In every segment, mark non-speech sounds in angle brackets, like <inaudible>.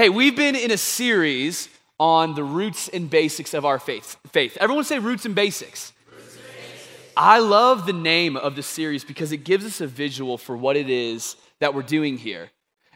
Hey, we've been in a series on the roots and basics of our faith. Faith. Everyone say roots and basics. Roots and basics. I love the name of the series because it gives us a visual for what it is that we're doing here.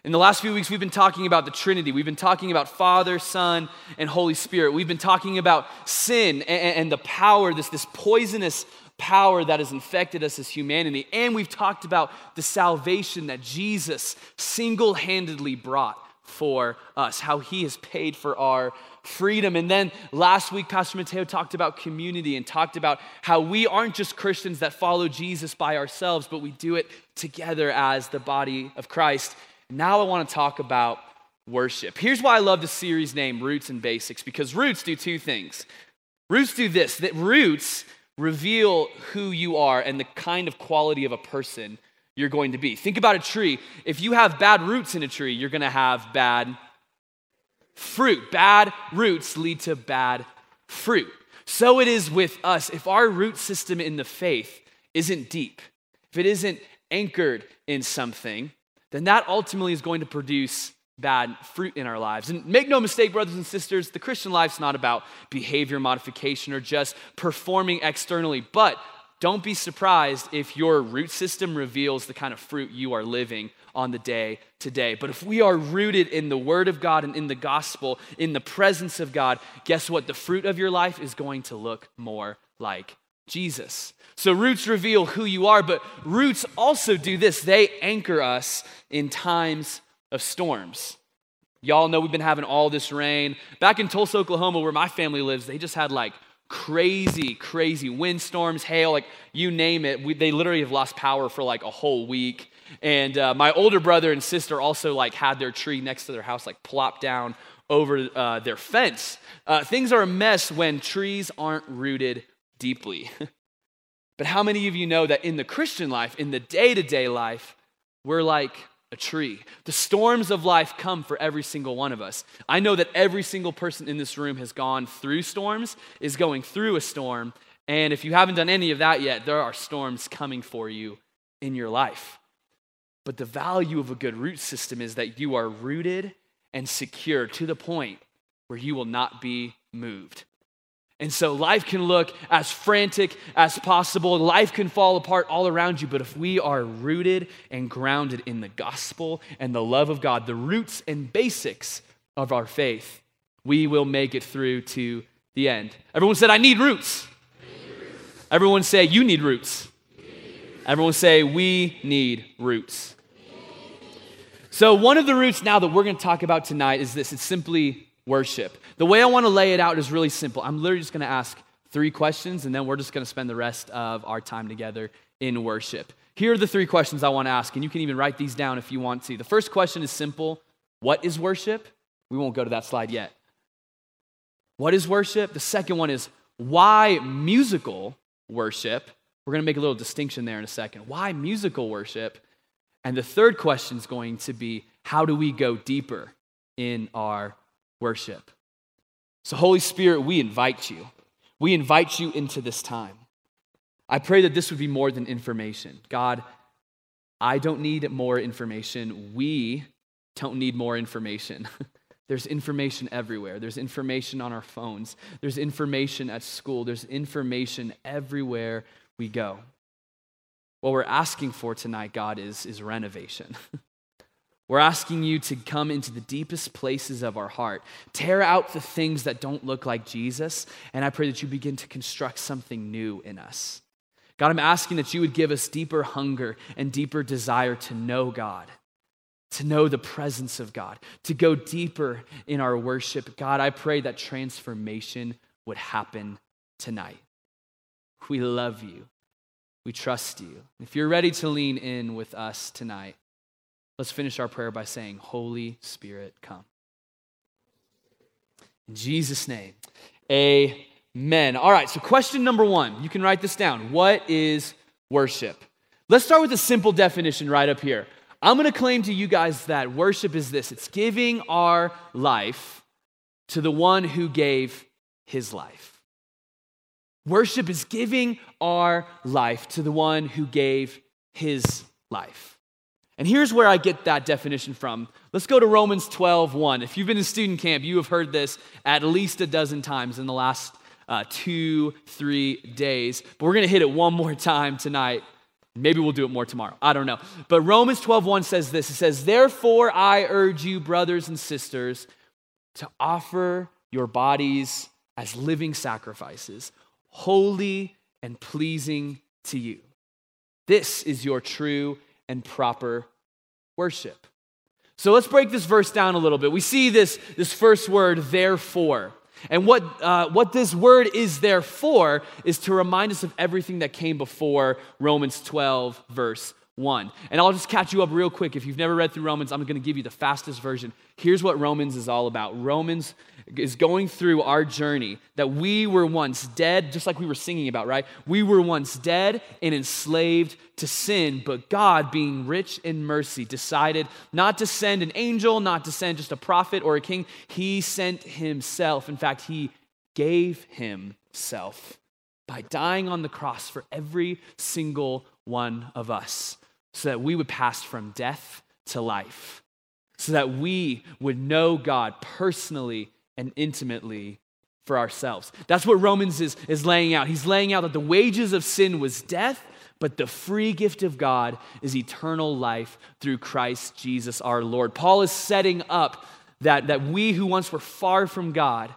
In the last few weeks, we've been talking about the Trinity. We've been talking about Father, Son, and Holy Spirit. We've been talking about sin and, and the power, this, this poisonous power that has infected us as humanity. And we've talked about the salvation that Jesus single handedly brought for us, how he has paid for our freedom. And then last week, Pastor Mateo talked about community and talked about how we aren't just Christians that follow Jesus by ourselves, but we do it together as the body of Christ. Now I want to talk about worship. Here's why I love the series name Roots and Basics, because roots do two things. Roots do this, that roots reveal who you are and the kind of quality of a person you're going to be. Think about a tree. If you have bad roots in a tree, you're going to have bad fruit. Bad roots lead to bad fruit. So it is with us. If our root system in the faith isn't deep, if it isn't anchored in something, then that ultimately is going to produce bad fruit in our lives. And make no mistake, brothers and sisters, the Christian life's not about behavior modification or just performing externally, but don't be surprised if your root system reveals the kind of fruit you are living on the day today. But if we are rooted in the Word of God and in the gospel, in the presence of God, guess what? The fruit of your life is going to look more like Jesus. So roots reveal who you are, but roots also do this they anchor us in times of storms. Y'all know we've been having all this rain. Back in Tulsa, Oklahoma, where my family lives, they just had like crazy, crazy windstorms, hail, like you name it. We, they literally have lost power for like a whole week. And uh, my older brother and sister also like had their tree next to their house like plopped down over uh, their fence. Uh, things are a mess when trees aren't rooted deeply. <laughs> but how many of you know that in the Christian life, in the day to day life, we're like a tree. The storms of life come for every single one of us. I know that every single person in this room has gone through storms, is going through a storm, and if you haven't done any of that yet, there are storms coming for you in your life. But the value of a good root system is that you are rooted and secure to the point where you will not be moved. And so life can look as frantic as possible. Life can fall apart all around you. But if we are rooted and grounded in the gospel and the love of God, the roots and basics of our faith, we will make it through to the end. Everyone said, I need roots. Roots. Everyone say, You need roots. need roots. Everyone say, We need roots. So, one of the roots now that we're going to talk about tonight is this it's simply worship. The way I want to lay it out is really simple. I'm literally just going to ask three questions, and then we're just going to spend the rest of our time together in worship. Here are the three questions I want to ask, and you can even write these down if you want to. The first question is simple What is worship? We won't go to that slide yet. What is worship? The second one is why musical worship? We're going to make a little distinction there in a second. Why musical worship? And the third question is going to be how do we go deeper in our worship. So, Holy Spirit, we invite you. We invite you into this time. I pray that this would be more than information. God, I don't need more information. We don't need more information. <laughs> There's information everywhere. There's information on our phones. There's information at school. There's information everywhere we go. What we're asking for tonight, God, is, is renovation. <laughs> We're asking you to come into the deepest places of our heart, tear out the things that don't look like Jesus, and I pray that you begin to construct something new in us. God, I'm asking that you would give us deeper hunger and deeper desire to know God, to know the presence of God, to go deeper in our worship. God, I pray that transformation would happen tonight. We love you. We trust you. If you're ready to lean in with us tonight, Let's finish our prayer by saying, Holy Spirit, come. In Jesus' name, amen. All right, so question number one, you can write this down. What is worship? Let's start with a simple definition right up here. I'm going to claim to you guys that worship is this it's giving our life to the one who gave his life. Worship is giving our life to the one who gave his life. And here's where I get that definition from. Let's go to Romans 12, 1. If you've been in student camp, you have heard this at least a dozen times in the last uh, two, three days. But we're going to hit it one more time tonight. Maybe we'll do it more tomorrow. I don't know. But Romans 12, 1 says this It says, Therefore, I urge you, brothers and sisters, to offer your bodies as living sacrifices, holy and pleasing to you. This is your true and proper worship. So let's break this verse down a little bit. We see this, this first word, therefore. And what, uh, what this word is there for is to remind us of everything that came before Romans 12, verse 1. And I'll just catch you up real quick. If you've never read through Romans, I'm going to give you the fastest version. Here's what Romans is all about Romans is going through our journey that we were once dead, just like we were singing about, right? We were once dead and enslaved to sin, but God, being rich in mercy, decided not to send an angel, not to send just a prophet or a king. He sent himself. In fact, he gave himself by dying on the cross for every single one of us so that we would pass from death to life, so that we would know God personally and intimately for ourselves. That's what Romans is, is laying out. He's laying out that the wages of sin was death, but the free gift of God is eternal life through Christ Jesus our Lord. Paul is setting up that, that we who once were far from God,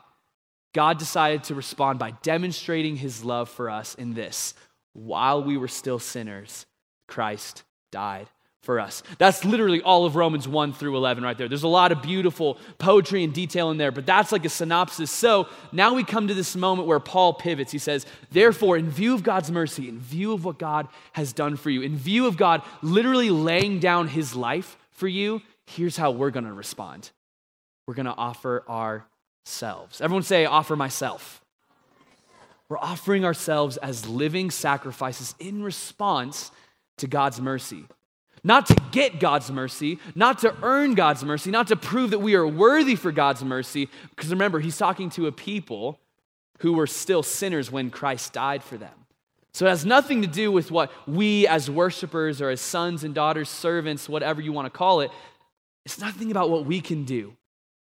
God decided to respond by demonstrating his love for us in this. While we were still sinners, Christ died for us. That's literally all of Romans 1 through 11 right there. There's a lot of beautiful poetry and detail in there, but that's like a synopsis. So now we come to this moment where Paul pivots. He says, Therefore, in view of God's mercy, in view of what God has done for you, in view of God literally laying down his life for you, here's how we're going to respond we're going to offer ourselves. Everyone say, Offer myself. We're offering ourselves as living sacrifices in response to God's mercy not to get God's mercy, not to earn God's mercy, not to prove that we are worthy for God's mercy. Because remember, he's talking to a people who were still sinners when Christ died for them. So it has nothing to do with what we as worshipers or as sons and daughters, servants, whatever you want to call it, it's nothing about what we can do.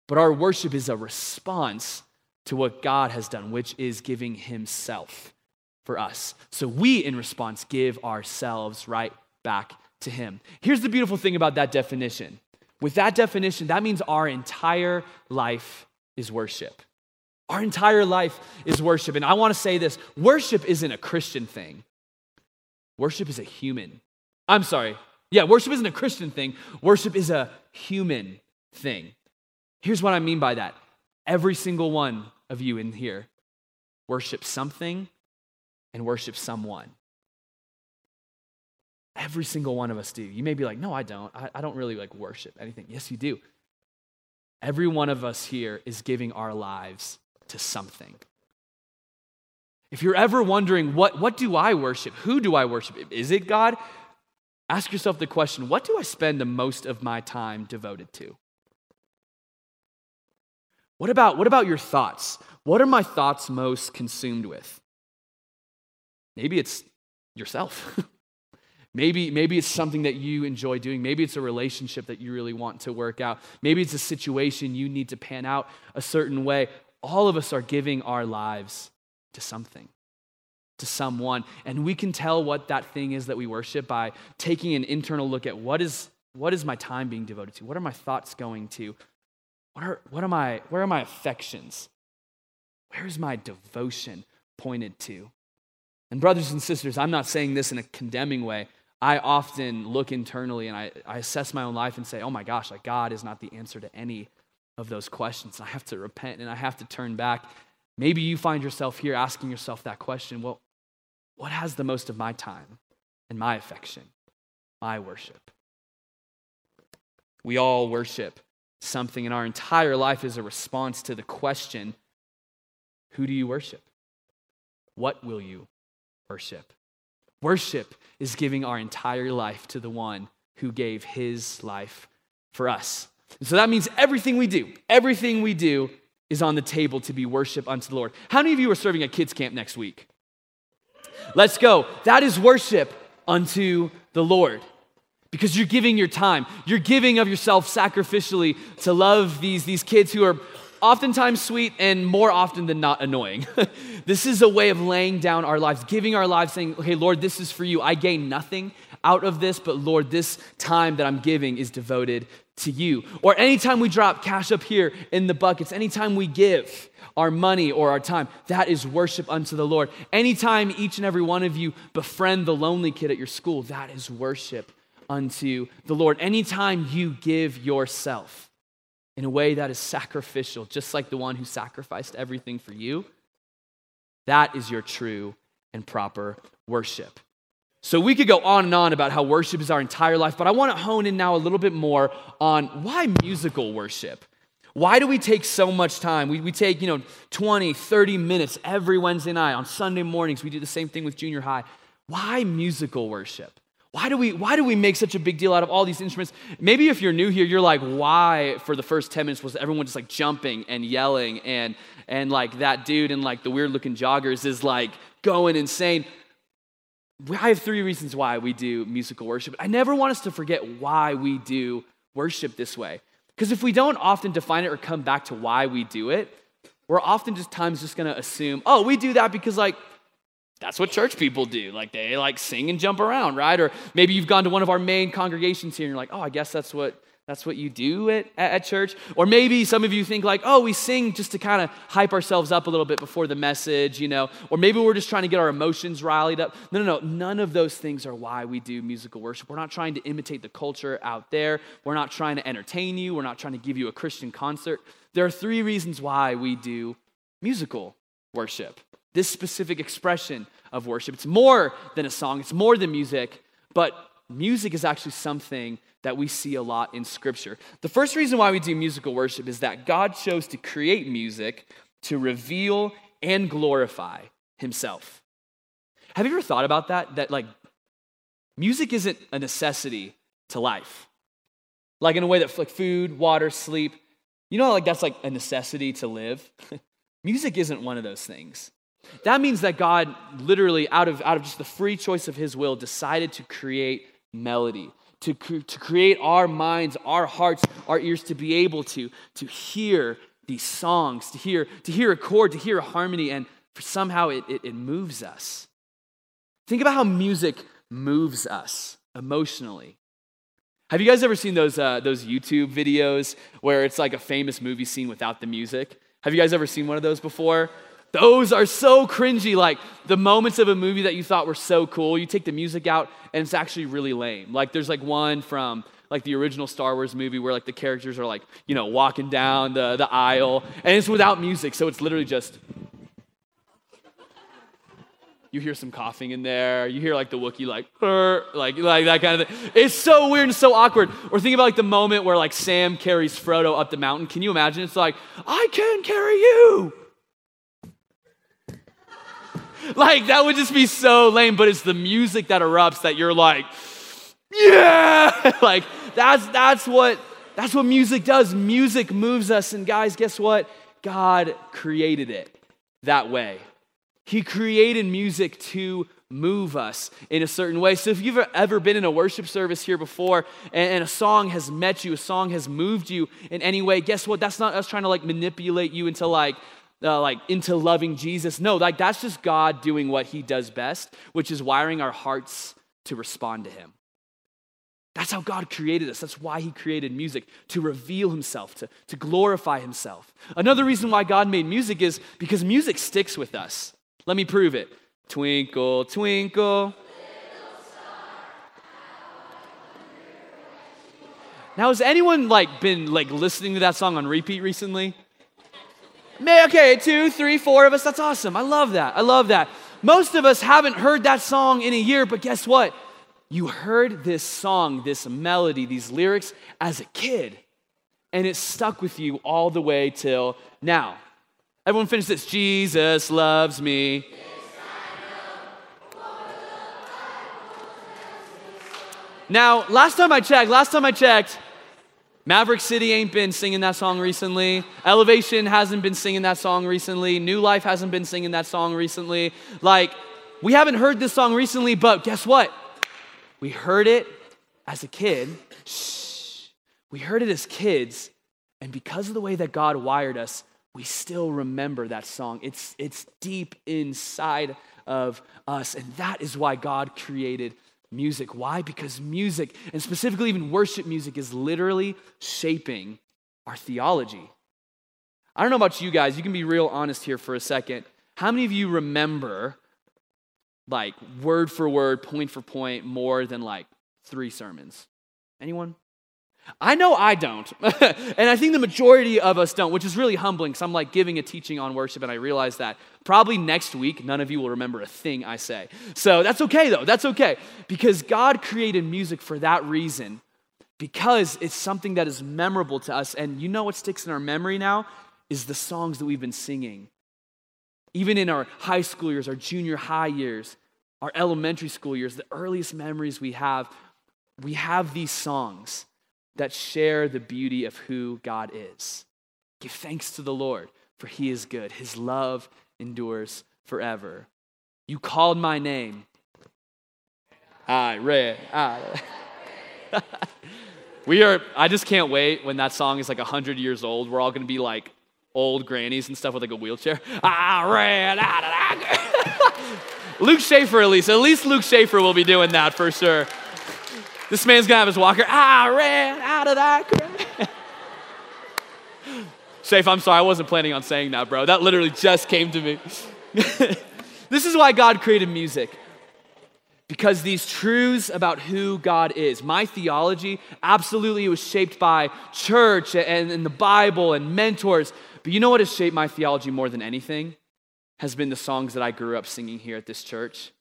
But our worship is a response to what God has done, which is giving Himself for us. So we, in response, give ourselves right back to Him. Here's the beautiful thing about that definition. With that definition, that means our entire life is worship. Our entire life is worship. And I want to say this worship isn't a Christian thing, worship is a human. I'm sorry. Yeah, worship isn't a Christian thing, worship is a human thing. Here's what I mean by that every single one of you in here worship something and worship someone. Every single one of us do. You may be like, no, I don't. I, I don't really like worship anything. Yes, you do. Every one of us here is giving our lives to something. If you're ever wondering, what, what do I worship? Who do I worship? Is it God? Ask yourself the question what do I spend the most of my time devoted to? What about, what about your thoughts? What are my thoughts most consumed with? Maybe it's yourself. <laughs> Maybe, maybe it's something that you enjoy doing. Maybe it's a relationship that you really want to work out. Maybe it's a situation you need to pan out a certain way. All of us are giving our lives to something, to someone. And we can tell what that thing is that we worship by taking an internal look at what is, what is my time being devoted to? What are my thoughts going to? What are, what am I, where are my affections? Where is my devotion pointed to? And, brothers and sisters, I'm not saying this in a condemning way. I often look internally and I, I assess my own life and say, oh my gosh, like God is not the answer to any of those questions. I have to repent and I have to turn back. Maybe you find yourself here asking yourself that question well, what has the most of my time and my affection, my worship? We all worship something, and our entire life is a response to the question who do you worship? What will you worship? Worship is giving our entire life to the one who gave his life for us. And so that means everything we do, everything we do is on the table to be worship unto the Lord. How many of you are serving at kids camp next week? Let's go. That is worship unto the Lord. because you're giving your time. You're giving of yourself sacrificially to love these, these kids who are oftentimes sweet and more often than not annoying. <laughs> this is a way of laying down our lives, giving our lives, saying, okay, Lord, this is for you. I gain nothing out of this, but Lord, this time that I'm giving is devoted to you. Or anytime we drop cash up here in the buckets, anytime we give our money or our time, that is worship unto the Lord. Anytime each and every one of you befriend the lonely kid at your school, that is worship unto the Lord. Anytime you give yourself in a way that is sacrificial, just like the one who sacrificed everything for you, that is your true and proper worship. So we could go on and on about how worship is our entire life, but I want to hone in now a little bit more on why musical worship. Why do we take so much time? We, we take, you know, 20, 30 minutes every Wednesday night. On Sunday mornings, we do the same thing with junior high. Why musical worship? Why do, we, why do we make such a big deal out of all these instruments? Maybe if you're new here, you're like, why for the first 10 minutes was everyone just like jumping and yelling and, and like that dude and like the weird looking joggers is like going insane? I have three reasons why we do musical worship. I never want us to forget why we do worship this way. Because if we don't often define it or come back to why we do it, we're often just times just gonna assume, oh, we do that because like that's what church people do. Like they like sing and jump around, right? Or maybe you've gone to one of our main congregations here and you're like, oh, I guess that's what that's what you do at, at church. Or maybe some of you think like, oh, we sing just to kind of hype ourselves up a little bit before the message, you know. Or maybe we're just trying to get our emotions rallied up. No, no, no. None of those things are why we do musical worship. We're not trying to imitate the culture out there. We're not trying to entertain you. We're not trying to give you a Christian concert. There are three reasons why we do musical worship this specific expression of worship. It's more than a song, it's more than music, but music is actually something that we see a lot in Scripture. The first reason why we do musical worship is that God chose to create music to reveal and glorify Himself. Have you ever thought about that? That, like, music isn't a necessity to life. Like, in a way that, like, food, water, sleep, you know, like, that's like a necessity to live. <laughs> music isn't one of those things. That means that God literally, out of, out of just the free choice of his will, decided to create melody, to, to create our minds, our hearts, our ears to be able to, to hear these songs, to hear, to hear a chord, to hear a harmony, and for somehow it, it, it moves us. Think about how music moves us emotionally. Have you guys ever seen those, uh, those YouTube videos where it's like a famous movie scene without the music? Have you guys ever seen one of those before? Those are so cringy. Like the moments of a movie that you thought were so cool, you take the music out and it's actually really lame. Like there's like one from like the original Star Wars movie where like the characters are like, you know, walking down the, the aisle and it's without music. So it's literally just. You hear some coughing in there. You hear like the Wookiee like, like, like that kind of thing. It's so weird and so awkward. Or think about like the moment where like Sam carries Frodo up the mountain. Can you imagine? It's like, I can carry you like, that would just be so lame, but it's the music that erupts that you're like, yeah! <laughs> like, that's, that's, what, that's what music does. Music moves us. And guys, guess what? God created it that way. He created music to move us in a certain way. So if you've ever been in a worship service here before and, a song has met you, a song has moved you in any way, guess what? That's not us trying to like manipulate you into like uh, like into loving Jesus. No, like that's just God doing what he does best, which is wiring our hearts to respond to him. That's how God created us. That's why he created music, to reveal himself, to, to glorify himself. Another reason why God made music is because music sticks with us. Let me prove it. Twinkle, twinkle. Now, has anyone like been like listening to that song on repeat recently? Okay, two, three, four of us. That's awesome. I love that. I love that. Most of us haven't heard that song in a year, but guess what? You heard this song, this melody, these lyrics as a kid, and it stuck with you all the way till now. Everyone finish this. Jesus loves me. Now, last time I checked, last time I checked, Maverick City ain't been singing that song recently. Elevation hasn't been singing that song recently. New Life hasn't been singing that song recently. Like, we haven't heard this song recently, but guess what? We heard it as a kid, shh, we heard it as kids, and because of the way that God wired us, we still remember that song. It's, it's deep inside of us, and that is why God created music. Why? Because music, and specifically even worship music, is literally shaping our theology. I don't know about you guys, you can be real honest here for a second. How many of you remember, like, word for word, point for point, more than like three sermons? Anyone? I know I don't. <laughs> and I think the majority of us don't, which is really humbling because I'm like giving a teaching on worship and I realize that probably next week none of you will remember a thing I say. So that's okay though. That's okay because God created music for that reason because it's something that is memorable to us. And you know what sticks in our memory now is the songs that we've been singing. Even in our high school years, our junior high years, our elementary school years, the earliest memories we have, we have these songs that share the beauty of who God is. Give thanks to the Lord, for he is good. His love endures forever. You called my name. I read. I. <laughs> we are, I just can't wait when that song is like 100 years old. We're all going to be like old grannies and stuff with like a wheelchair. I ran out of that. Luke Schaefer, at least. At least Luke Schaefer will be doing that for sure. This man's gonna have his walker. I ran out of that. <laughs> Safe, I'm sorry, I wasn't planning on saying that, bro. That literally just came to me. <laughs> this is why God created music. Because these truths about who God is, my theology, absolutely was shaped by church and, and the Bible and mentors. But you know what has shaped my theology more than anything? Has been the songs that I grew up singing here at this church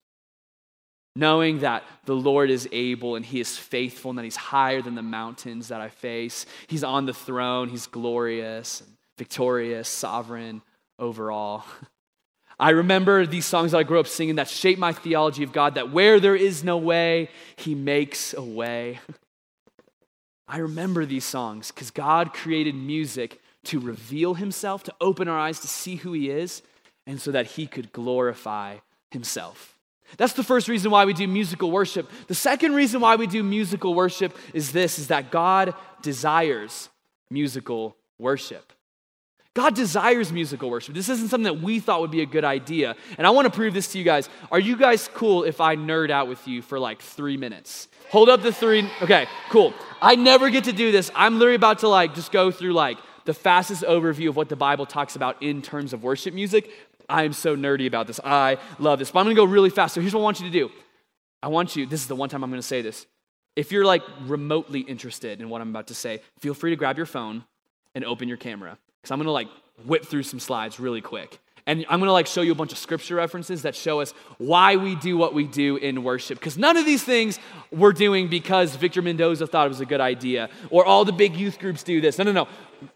knowing that the Lord is able and He is faithful and that He's higher than the mountains that I face. He's on the throne, He's glorious, and victorious, sovereign over all. <laughs> I remember these songs that I grew up singing that shaped my theology of God that where there is no way, He makes a way. <laughs> I remember these songs because God created music to reveal Himself, to open our eyes to see who He is, and so that He could glorify Himself. That's the first reason why we do musical worship. The second reason why we do musical worship is this is that God desires musical worship. God desires musical worship. This isn't something that we thought would be a good idea. And I want to prove this to you guys. Are you guys cool if I nerd out with you for like three minutes? Hold up the three. Okay, cool. I never get to do this. I'm literally about to like just go through like the fastest overview of what the Bible talks about in terms of worship music. I am so nerdy about this. I love this. But I'm going to go really fast. So here's what I want you to do. I want you, this is the one time I'm going to say this. If you're like remotely interested in what I'm about to say, feel free to grab your phone and open your camera because I'm going to like whip through some slides really quick. And I'm going to like show you a bunch of scripture references that show us why we do what we do in worship. Because none of these things we're doing because Victor Mendoza thought it was a good idea or all the big youth groups do this. No, no, no.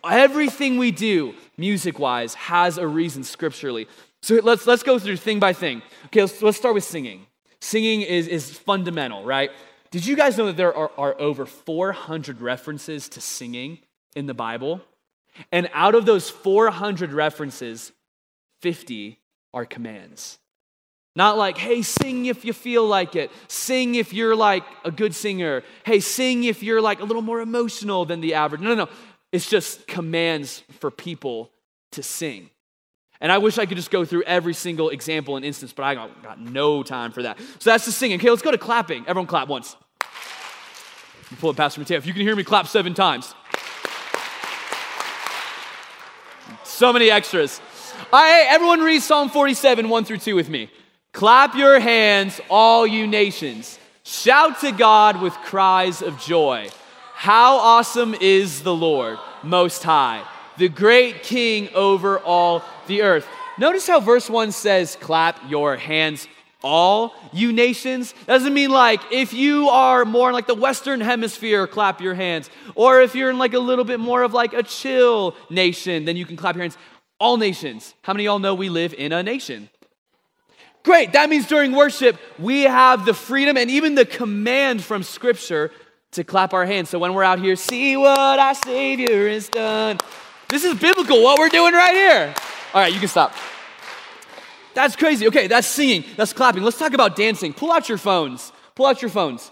Everything we do, music wise, has a reason scripturally. So let's, let's go through thing by thing. Okay, let's, let's start with singing. Singing is, is fundamental, right? Did you guys know that there are, are over 400 references to singing in the Bible? And out of those 400 references, 50 are commands. Not like, hey, sing if you feel like it. Sing if you're like a good singer. Hey, sing if you're like a little more emotional than the average. No, no, no. It's just commands for people to sing. And I wish I could just go through every single example and instance, but I got, got no time for that. So that's the singing. Okay, let's go to clapping. Everyone clap once. You pull up Pastor Mateo. If you can hear me clap seven times. So many extras. All right, everyone read Psalm 47, 1 through 2 with me. Clap your hands, all you nations. Shout to God with cries of joy. How awesome is the Lord Most High, the great King over all the earth. Notice how verse 1 says, Clap your hands, all you nations. Doesn't mean like if you are more in like the Western hemisphere, clap your hands. Or if you're in like a little bit more of like a chill nation, then you can clap your hands. All nations. How many of y'all know we live in a nation? Great. That means during worship, we have the freedom and even the command from Scripture to clap our hands. So when we're out here, see what our Savior has done. This is biblical, what we're doing right here. All right, you can stop. That's crazy. Okay, that's singing, that's clapping. Let's talk about dancing. Pull out your phones. Pull out your phones.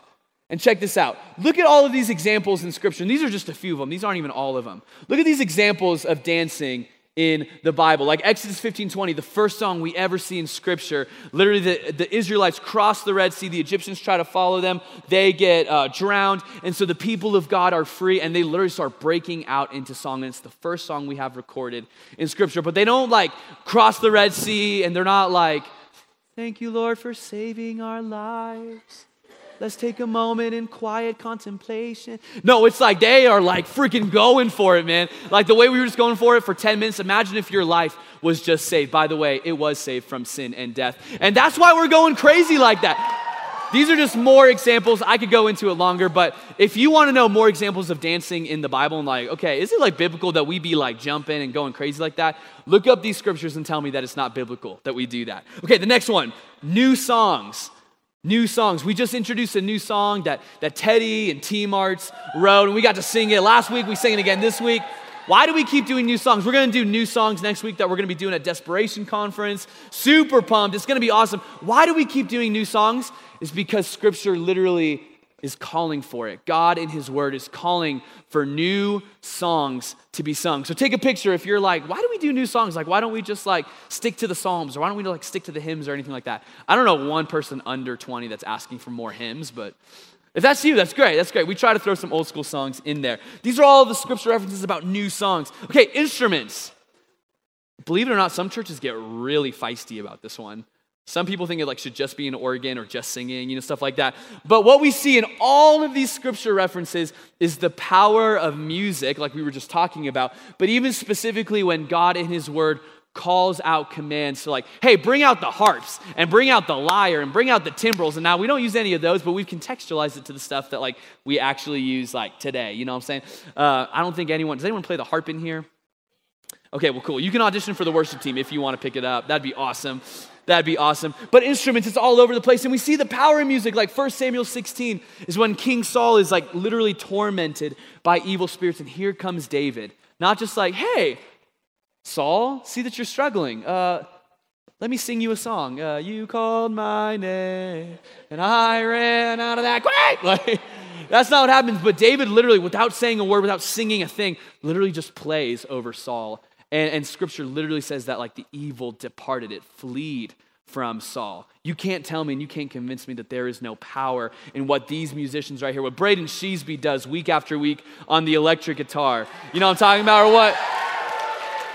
And check this out. Look at all of these examples in Scripture. And these are just a few of them, these aren't even all of them. Look at these examples of dancing in the Bible. Like Exodus 15 20, the first song we ever see in Scripture. Literally, the, the Israelites cross the Red Sea, the Egyptians try to follow them, they get uh, drowned. And so the people of God are free, and they literally start breaking out into song. And it's the first song we have recorded in Scripture. But they don't like cross the Red Sea, and they're not like, Thank you, Lord, for saving our lives. Let's take a moment in quiet contemplation. No, it's like they are like freaking going for it, man. Like the way we were just going for it for 10 minutes. Imagine if your life was just saved. By the way, it was saved from sin and death. And that's why we're going crazy like that. These are just more examples. I could go into it longer, but if you want to know more examples of dancing in the Bible and like, okay, is it like biblical that we be like jumping and going crazy like that? Look up these scriptures and tell me that it's not biblical that we do that. Okay, the next one new songs. New songs. We just introduced a new song that, that Teddy and Team Arts wrote, and we got to sing it last week. We sang it again this week. Why do we keep doing new songs? We're going to do new songs next week that we're going to be doing at Desperation Conference. Super pumped. It's going to be awesome. Why do we keep doing new songs? It's because Scripture literally is calling for it. God in His Word is calling for new songs to be sung. So take a picture if you're like, why do we do new songs? Like, why don't we just like stick to the Psalms or why don't we like stick to the hymns or anything like that? I don't know one person under 20 that's asking for more hymns, but if that's you, that's great. That's great. We try to throw some old school songs in there. These are all the scripture references about new songs. Okay, instruments. Believe it or not, some churches get really feisty about this one. Some people think it like should just be an organ or just singing, you know, stuff like that. But what we see in all of these scripture references is the power of music, like we were just talking about. But even specifically when God in His Word calls out commands to like, hey, bring out the harps and bring out the lyre and bring out the timbrels. And now we don't use any of those, but we've contextualized it to the stuff that like we actually use like today. You know what I'm saying? Uh, I don't think anyone, does anyone play the harp in here? Okay, well, cool. You can audition for the worship team if you want to pick it up. That'd be awesome. That'd be awesome. But instruments, it's all over the place. And we see the power in music. Like 1 Samuel 16 is when King Saul is like literally tormented by evil spirits. And here comes David. Not just like, hey, Saul, see that you're struggling. Uh, let me sing you a song. Uh, you called my name, and I ran out of that. <laughs> Great! Like, that's not what happens. But David literally, without saying a word, without singing a thing, literally just plays over Saul and, and scripture literally says that like the evil departed, it fleed from Saul. You can't tell me and you can't convince me that there is no power in what these musicians right here, what Braden Sheesby does week after week on the electric guitar. You know what I'm talking about, or what?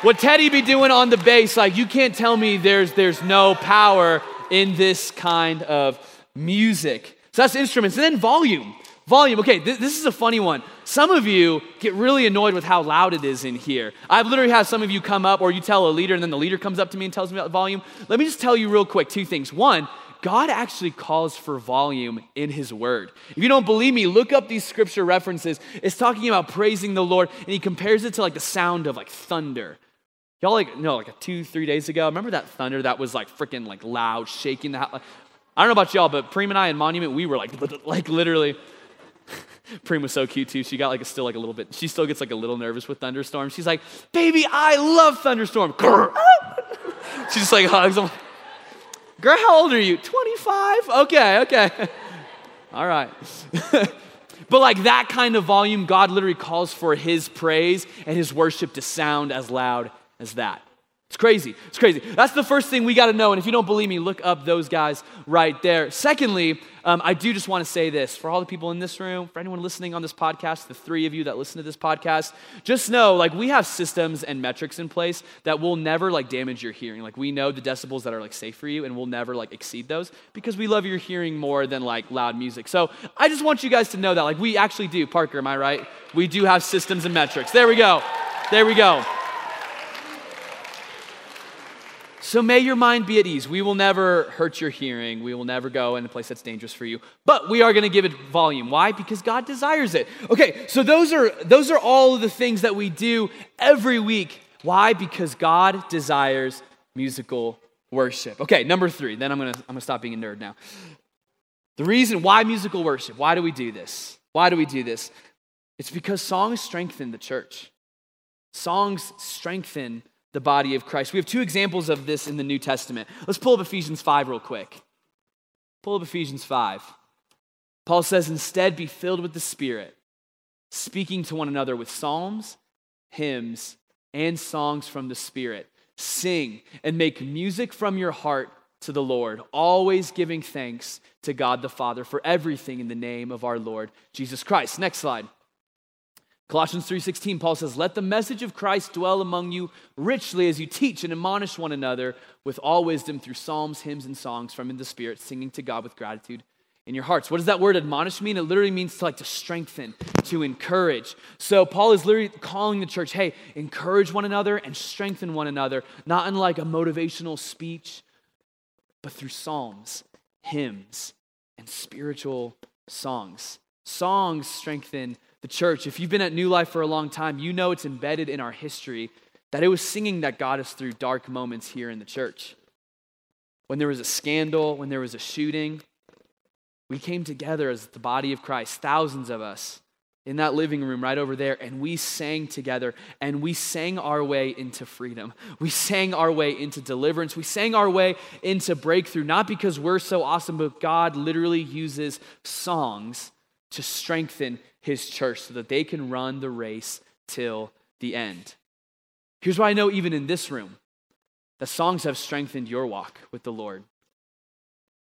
What Teddy be doing on the bass, like you can't tell me there's there's no power in this kind of music. So that's instruments. And then volume. Volume, okay, th- this is a funny one. Some of you get really annoyed with how loud it is in here. I've literally had some of you come up, or you tell a leader, and then the leader comes up to me and tells me about volume. Let me just tell you real quick two things. One, God actually calls for volume in His Word. If you don't believe me, look up these scripture references. It's talking about praising the Lord, and He compares it to like the sound of like thunder. Y'all like, no, like two, three days ago, remember that thunder that was like freaking like loud, shaking the house? I don't know about y'all, but Preem and I in Monument, we were like, <laughs> like literally Preem was so cute too. She got like a, still like a little bit. She still gets like a little nervous with thunderstorms. She's like, "Baby, I love thunderstorm." <laughs> she just like hugs him. Girl, how old are you? 25. Okay, okay. <laughs> All right. <laughs> but like that kind of volume, God literally calls for His praise and His worship to sound as loud as that. It's crazy. It's crazy. That's the first thing we got to know. And if you don't believe me, look up those guys right there. Secondly, um, I do just want to say this for all the people in this room, for anyone listening on this podcast, the three of you that listen to this podcast, just know like we have systems and metrics in place that will never like damage your hearing. Like we know the decibels that are like safe for you and we'll never like exceed those because we love your hearing more than like loud music. So I just want you guys to know that like we actually do. Parker, am I right? We do have systems and metrics. There we go. There we go. So may your mind be at ease. We will never hurt your hearing. We will never go in a place that's dangerous for you. But we are going to give it volume. Why? Because God desires it. Okay, so those are those are all of the things that we do every week. Why? Because God desires musical worship. Okay, number 3. Then I'm to I'm to stop being a nerd now. The reason why musical worship? Why do we do this? Why do we do this? It's because songs strengthen the church. Songs strengthen the body of Christ. We have two examples of this in the New Testament. Let's pull up Ephesians 5 real quick. Pull up Ephesians 5. Paul says, instead, be filled with the Spirit, speaking to one another with psalms, hymns, and songs from the Spirit. Sing and make music from your heart to the Lord, always giving thanks to God the Father for everything in the name of our Lord Jesus Christ. Next slide. Colossians 3:16 Paul says, "Let the message of Christ dwell among you richly as you teach and admonish one another with all wisdom through psalms, hymns and songs from in the spirit, singing to God with gratitude in your hearts." What does that word admonish mean? It literally means to like to strengthen, to encourage. So Paul is literally calling the church, "Hey, encourage one another and strengthen one another, not in like a motivational speech, but through psalms, hymns, and spiritual songs." Songs strengthen the church, if you've been at New Life for a long time, you know it's embedded in our history that it was singing that got us through dark moments here in the church. When there was a scandal, when there was a shooting, we came together as the body of Christ, thousands of us in that living room right over there, and we sang together and we sang our way into freedom. We sang our way into deliverance. We sang our way into breakthrough, not because we're so awesome, but God literally uses songs to strengthen his church so that they can run the race till the end. Here's why I know, even in this room, that songs have strengthened your walk with the Lord.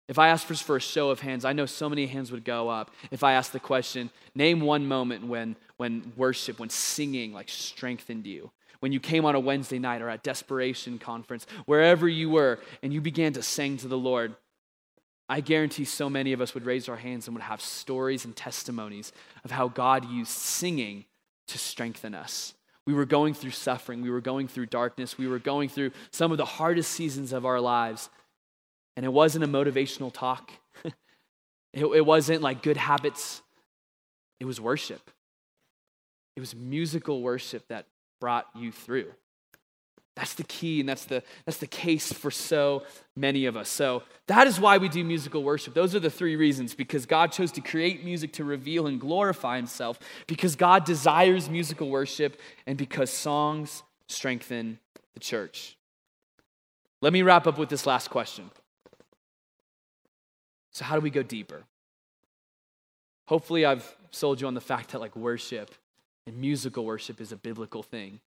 If I asked for, for a show of hands, I know so many hands would go up. If I asked the question, name one moment when, when worship, when singing like strengthened you. When you came on a Wednesday night or at Desperation Conference, wherever you were, and you began to sing to the Lord, I guarantee so many of us would raise our hands and would have stories and testimonies of how God used singing to strengthen us. We were going through suffering, we were going through darkness, we were going through some of the hardest seasons of our lives. And it wasn't a motivational talk, <laughs> it, it wasn't like good habits, it was worship. It was musical worship that brought you through. That's the key, and that's the, that's the case for so many of us. So, that is why we do musical worship. Those are the three reasons because God chose to create music to reveal and glorify Himself, because God desires musical worship, and because songs strengthen the church. Let me wrap up with this last question. So, how do we go deeper? Hopefully, I've sold you on the fact that like worship and musical worship is a biblical thing.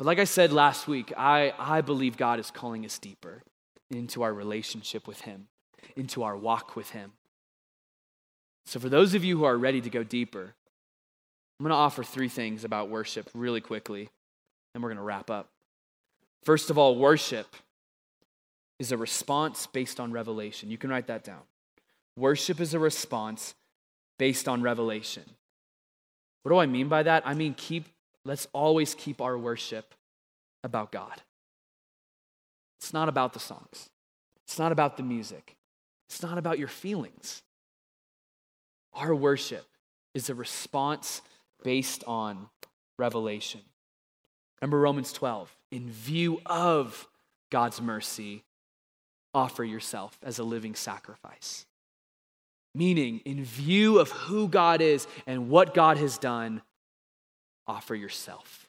But like I said last week, I, I believe God is calling us deeper into our relationship with Him, into our walk with Him. So, for those of you who are ready to go deeper, I'm going to offer three things about worship really quickly, and we're going to wrap up. First of all, worship is a response based on revelation. You can write that down. Worship is a response based on revelation. What do I mean by that? I mean, keep let's always keep our worship about God. It's not about the songs, it's not about the music, it's not about your feelings. Our worship is a response based on revelation. Remember Romans 12. In view of God's mercy, offer yourself as a living sacrifice. Meaning, in view of who God is and what God has done, offer yourself,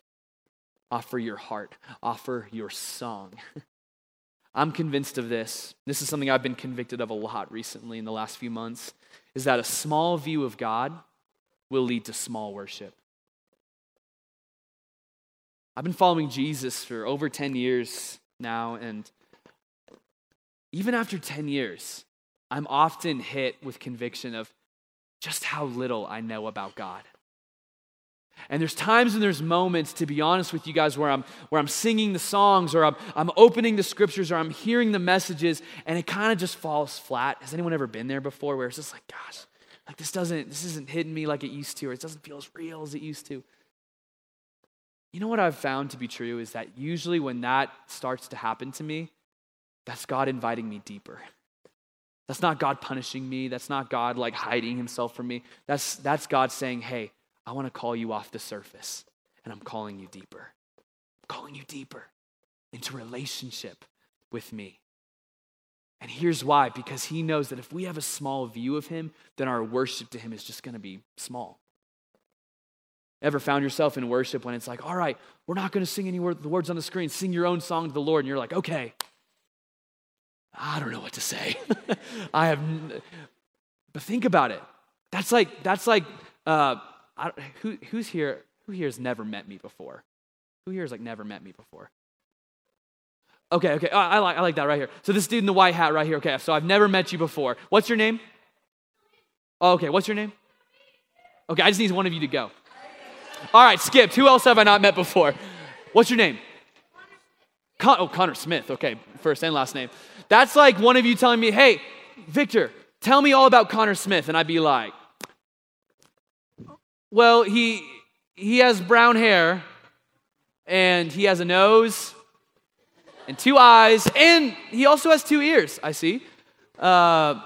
offer your heart, offer your song. <laughs> I'm convinced of this. This is something I've been convicted of a lot recently in the last few months is that a small view of God will lead to small worship. I've been following Jesus for over 10 years now, and even after 10 years, I'm often hit with conviction of just how little I know about God. And there's times and there's moments, to be honest with you guys, where I'm where I'm singing the songs or I'm I'm opening the scriptures or I'm hearing the messages and it kind of just falls flat. Has anyone ever been there before where it's just like, gosh, like this doesn't, this isn't hitting me like it used to, or it doesn't feel as real as it used to. You know what I've found to be true is that usually when that starts to happen to me, that's God inviting me deeper. That's not God punishing me. That's not God like hiding himself from me. That's, that's God saying, hey, I want to call you off the surface, and I'm calling you deeper. I'm calling you deeper into relationship with me. And here's why because he knows that if we have a small view of him, then our worship to him is just going to be small. Ever found yourself in worship when it's like, all right, we're not going to sing any word, the words on the screen, sing your own song to the Lord, and you're like, okay, I don't know what to say. <laughs> I have, But think about it. That's like, that's like, uh, who, who's here? Who here has never met me before? Who here has like never met me before? Okay, okay, I, like, I like that right here. So this dude in the white hat right here. Okay, so I've never met you before. What's your name? Oh, okay, what's your name? Okay, I just need one of you to go. All right, skipped. Who else have I not met before? What's your name? Con- oh, Connor Smith. Okay, first and last name. That's like one of you telling me, hey, Victor, tell me all about Connor Smith. And I'd be like, well, he, he has brown hair and he has a nose and two eyes and he also has two ears, I see. Uh,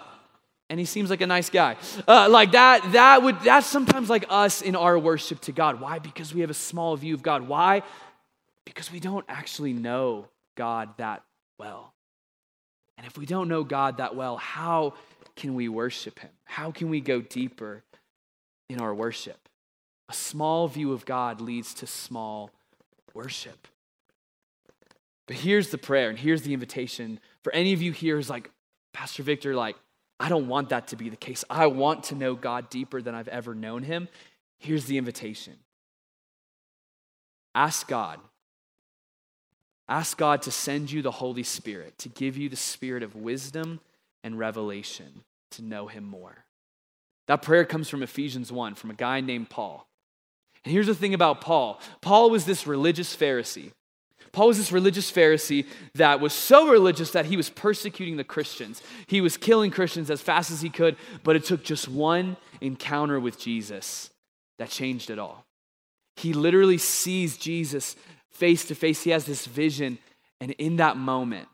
and he seems like a nice guy. Uh, like that, that would, that's sometimes like us in our worship to God. Why? Because we have a small view of God. Why? Because we don't actually know God that well. And if we don't know God that well, how can we worship Him? How can we go deeper in our worship? A small view of God leads to small worship. But here's the prayer, and here's the invitation for any of you here who's like, Pastor Victor, like, I don't want that to be the case. I want to know God deeper than I've ever known Him. Here's the invitation ask God Ask God to send you the Holy Spirit, to give you the spirit of wisdom and revelation to know Him more. That prayer comes from Ephesians 1, from a guy named Paul. And here's the thing about Paul Paul was this religious Pharisee. Paul was this religious Pharisee that was so religious that he was persecuting the Christians. He was killing Christians as fast as he could, but it took just one encounter with Jesus that changed it all. He literally sees Jesus face to face. He has this vision. And in that moment,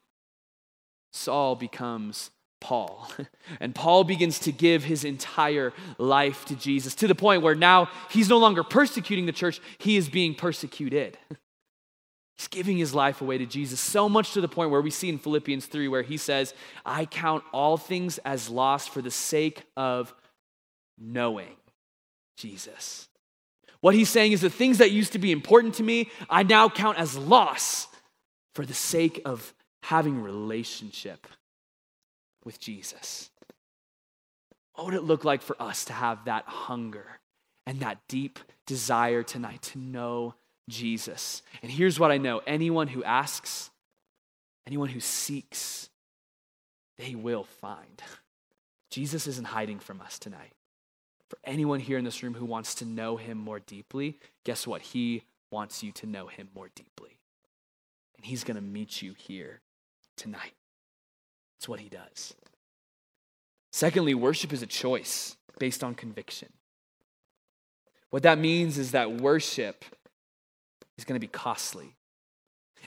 Saul becomes Paul. <laughs> And Paul begins to give his entire life to Jesus to the point where now he's no longer persecuting the church, he is being persecuted. <laughs> He's giving his life away to Jesus, so much to the point where we see in Philippians 3 where he says, I count all things as lost for the sake of knowing Jesus. What he's saying is the things that used to be important to me, I now count as loss for the sake of having relationship with Jesus. What would it look like for us to have that hunger and that deep desire tonight to know Jesus? And here's what I know anyone who asks, anyone who seeks, they will find. Jesus isn't hiding from us tonight. For anyone here in this room who wants to know him more deeply, guess what? He wants you to know him more deeply. And he's going to meet you here tonight. That's what he does. Secondly, worship is a choice based on conviction. What that means is that worship is going to be costly.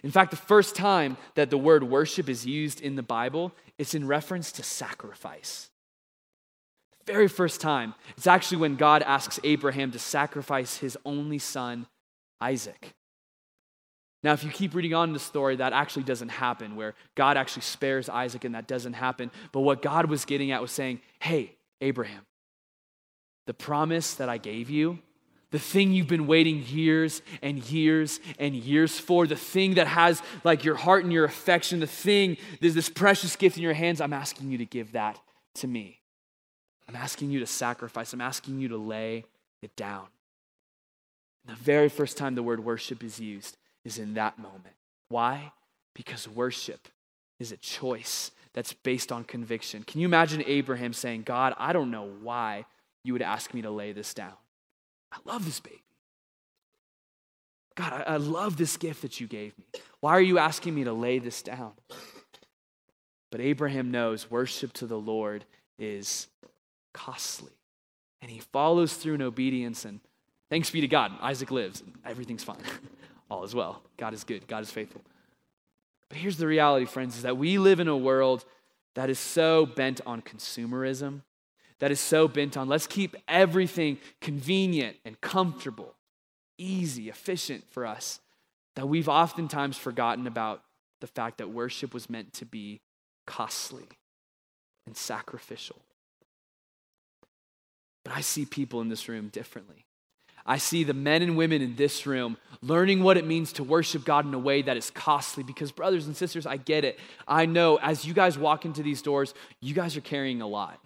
In fact, the first time that the word worship is used in the Bible, it's in reference to sacrifice very first time, it's actually when God asks Abraham to sacrifice his only son, Isaac. Now, if you keep reading on in the story, that actually doesn't happen, where God actually spares Isaac and that doesn't happen. But what God was getting at was saying, hey, Abraham, the promise that I gave you, the thing you've been waiting years and years and years for, the thing that has like your heart and your affection, the thing, there's this precious gift in your hands, I'm asking you to give that to me. I'm asking you to sacrifice. I'm asking you to lay it down. the very first time the word worship is used is in that moment. Why? Because worship is a choice that's based on conviction. Can you imagine Abraham saying, God, I don't know why you would ask me to lay this down? I love this baby. God, I, I love this gift that you gave me. Why are you asking me to lay this down? But Abraham knows worship to the Lord is costly. And he follows through in obedience, and thanks be to God, Isaac lives, and everything's fine. <laughs> All is well. God is good, God is faithful. But here's the reality, friends, is that we live in a world that is so bent on consumerism, that is so bent on let's keep everything convenient and comfortable, easy, efficient for us, that we've oftentimes forgotten about the fact that worship was meant to be costly and sacrificial. But I see people in this room differently. I see the men and women in this room learning what it means to worship God in a way that is costly because, brothers and sisters, I get it. I know as you guys walk into these doors, you guys are carrying a lot.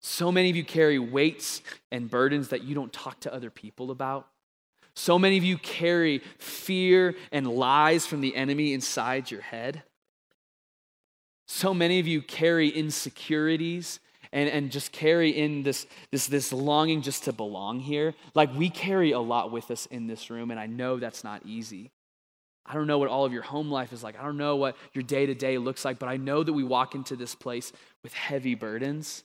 So many of you carry weights and burdens that you don't talk to other people about. So many of you carry fear and lies from the enemy inside your head. So many of you carry insecurities and, and just carry in this, this, this longing just to belong here. Like we carry a lot with us in this room, and I know that's not easy. I don't know what all of your home life is like. I don't know what your day to day looks like, but I know that we walk into this place with heavy burdens.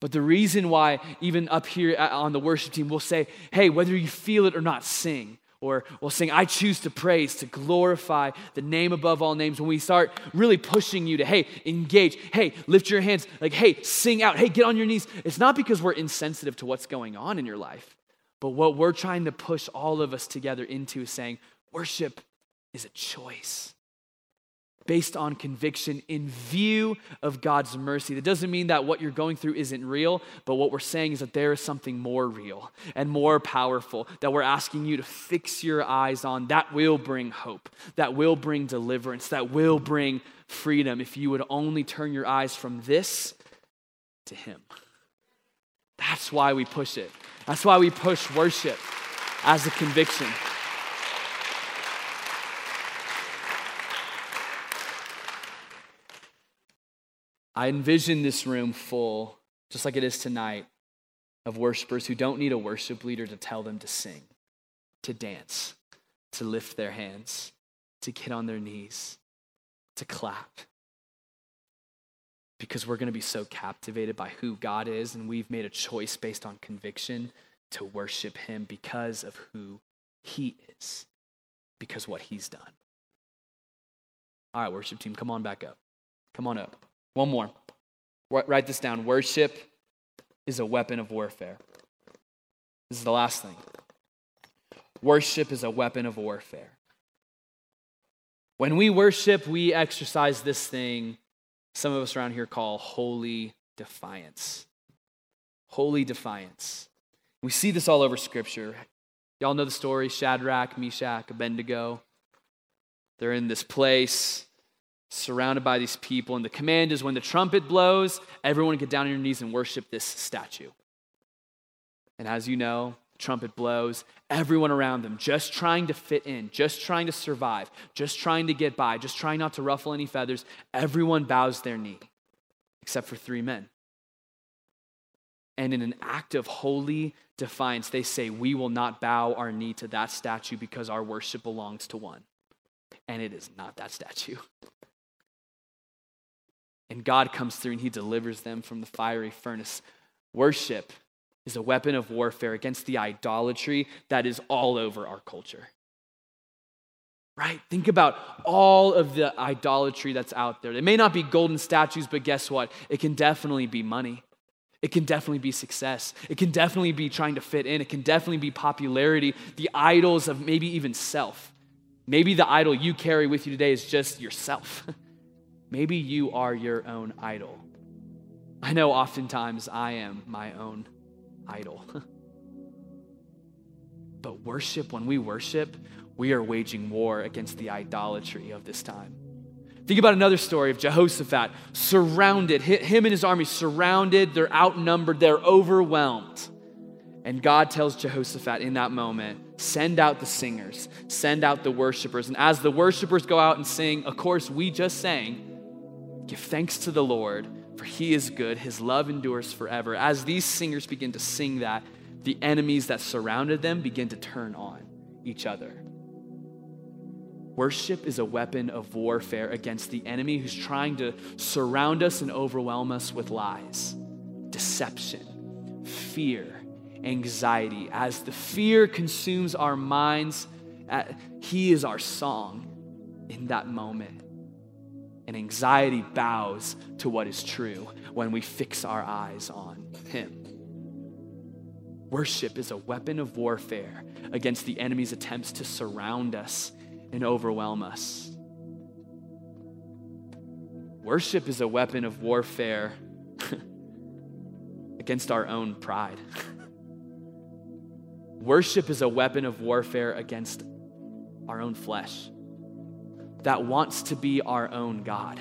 But the reason why, even up here on the worship team, we'll say, hey, whether you feel it or not, sing. Or we'll sing, I choose to praise, to glorify the name above all names. When we start really pushing you to, hey, engage, hey, lift your hands, like, hey, sing out, hey, get on your knees. It's not because we're insensitive to what's going on in your life, but what we're trying to push all of us together into is saying, worship is a choice based on conviction in view of God's mercy. That doesn't mean that what you're going through isn't real, but what we're saying is that there is something more real and more powerful that we're asking you to fix your eyes on that will bring hope, that will bring deliverance, that will bring freedom if you would only turn your eyes from this to Him. That's why we push it. That's why we push worship as a conviction. I envision this room full, just like it is tonight, of worshipers who don't need a worship leader to tell them to sing, to dance, to lift their hands, to get on their knees, to clap. Because we're going to be so captivated by who God is, and we've made a choice based on conviction to worship Him because of who He is, because what He's done. All right, worship team, come on back up. Come on up. One more. Write this down. Worship is a weapon of warfare. This is the last thing. Worship is a weapon of warfare. When we worship, we exercise this thing some of us around here call holy defiance. Holy defiance. We see this all over Scripture. Y'all know the story Shadrach, Meshach, Abednego. They're in this place surrounded by these people. And the command is when the trumpet blows, everyone get down on your knees and worship this statue. And as you know, the trumpet blows, everyone around them just trying to fit in, just trying to survive, just trying to get by, just trying not to ruffle any feathers, everyone bows their knee, except for three men. And in an act of holy defiance, they say, We will not bow our knee to that statue because our worship belongs to one. And it is not that statue. And God comes through and he delivers them from the fiery furnace. Worship is a weapon of warfare against the idolatry that is all over our culture. Right? Think about all of the idolatry that's out there. It may not be golden statues, but guess what? It can definitely be money. It can definitely be success. It can definitely be trying to fit in. It can definitely be popularity, the idols of maybe even self. Maybe the idol you carry with you today is just yourself. <laughs> Maybe you are your own idol. I know oftentimes I am my own idol. <laughs> but worship, when we worship, we are waging war against the idolatry of this time. Think about another story of Jehoshaphat, surrounded, him and his army surrounded, they're outnumbered, they're overwhelmed. And God tells Jehoshaphat in that moment, send out the singers, send out the worshipers. And as the worshipers go out and sing, of course, we just sang, Give thanks to the Lord, for he is good. His love endures forever. As these singers begin to sing that, the enemies that surrounded them begin to turn on each other. Worship is a weapon of warfare against the enemy who's trying to surround us and overwhelm us with lies, deception, fear, anxiety. As the fear consumes our minds, uh, He is our song in that moment. And anxiety bows to what is true when we fix our eyes on Him. Worship is a weapon of warfare against the enemy's attempts to surround us and overwhelm us. Worship is a weapon of warfare <laughs> against our own pride. <laughs> Worship is a weapon of warfare against our own flesh that wants to be our own God.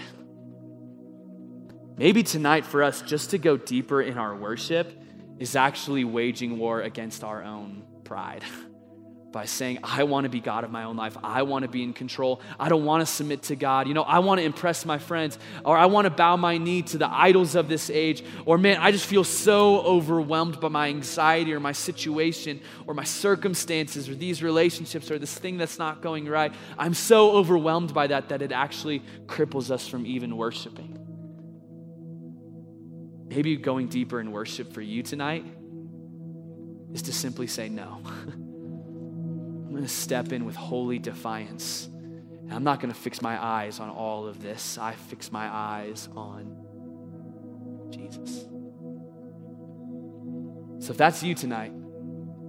Maybe tonight for us, just to go deeper in our worship, is actually waging war against our own pride. <laughs> by saying, I want to be God of my own life. I want to be in control. I don't want to submit to God. You know, I want to impress my friends, or I want to bow my knee to the idols of this age. Or, man, I just feel so overwhelmed by my anxiety or my situation or my circumstances or these relationships or this thing that's not going right. I'm so overwhelmed by that that it actually cripples us from even worshiping. Maybe going deeper in worship for you tonight is to simply say no. <laughs> I'm going to step in with holy defiance. And I'm not going to fix my eyes on all of this. I fix my eyes on Jesus. So if that's you tonight,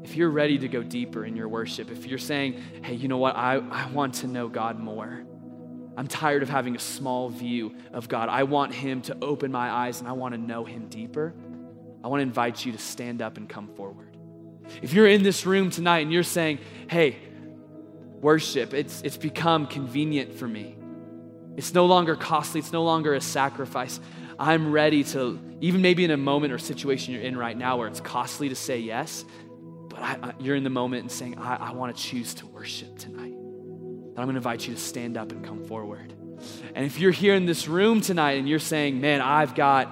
if you're ready to go deeper in your worship, if you're saying, hey, you know what, I, I want to know God more. I'm tired of having a small view of God. I want Him to open my eyes and I want to know Him deeper. I want to invite you to stand up and come forward. If you're in this room tonight and you're saying, hey, worship, it's, it's become convenient for me. It's no longer costly, it's no longer a sacrifice. I'm ready to, even maybe in a moment or situation you're in right now where it's costly to say yes, but I, I, you're in the moment and saying, I, I want to choose to worship tonight. Then I'm going to invite you to stand up and come forward. And if you're here in this room tonight and you're saying, man, I've got,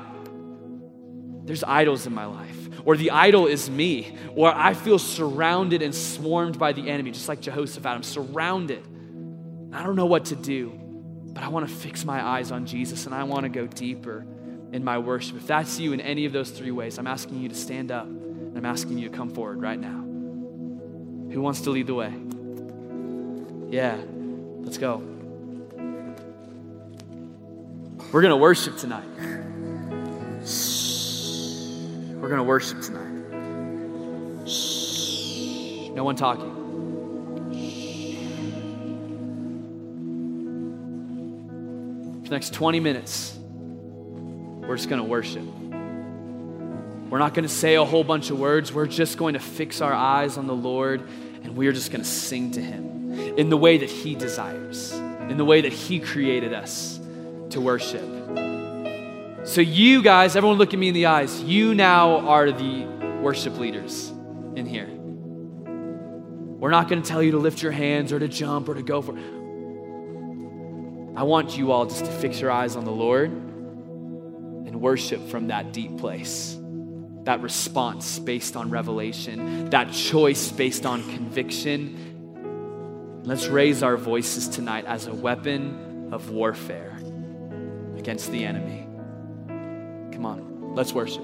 there's idols in my life or the idol is me, or I feel surrounded and swarmed by the enemy, just like Jehoshaphat. I'm surrounded. I don't know what to do, but I want to fix my eyes on Jesus and I want to go deeper in my worship. If that's you in any of those three ways, I'm asking you to stand up and I'm asking you to come forward right now. Who wants to lead the way? Yeah, let's go. We're going to worship tonight. We're going to worship tonight. Shh. No one talking. For the next 20 minutes, we're just going to worship. We're not going to say a whole bunch of words. We're just going to fix our eyes on the Lord and we're just going to sing to Him in the way that He desires, in the way that He created us to worship. So, you guys, everyone look at me in the eyes. You now are the worship leaders in here. We're not going to tell you to lift your hands or to jump or to go for I want you all just to fix your eyes on the Lord and worship from that deep place. That response based on revelation, that choice based on conviction. Let's raise our voices tonight as a weapon of warfare against the enemy. Come on, let's worship.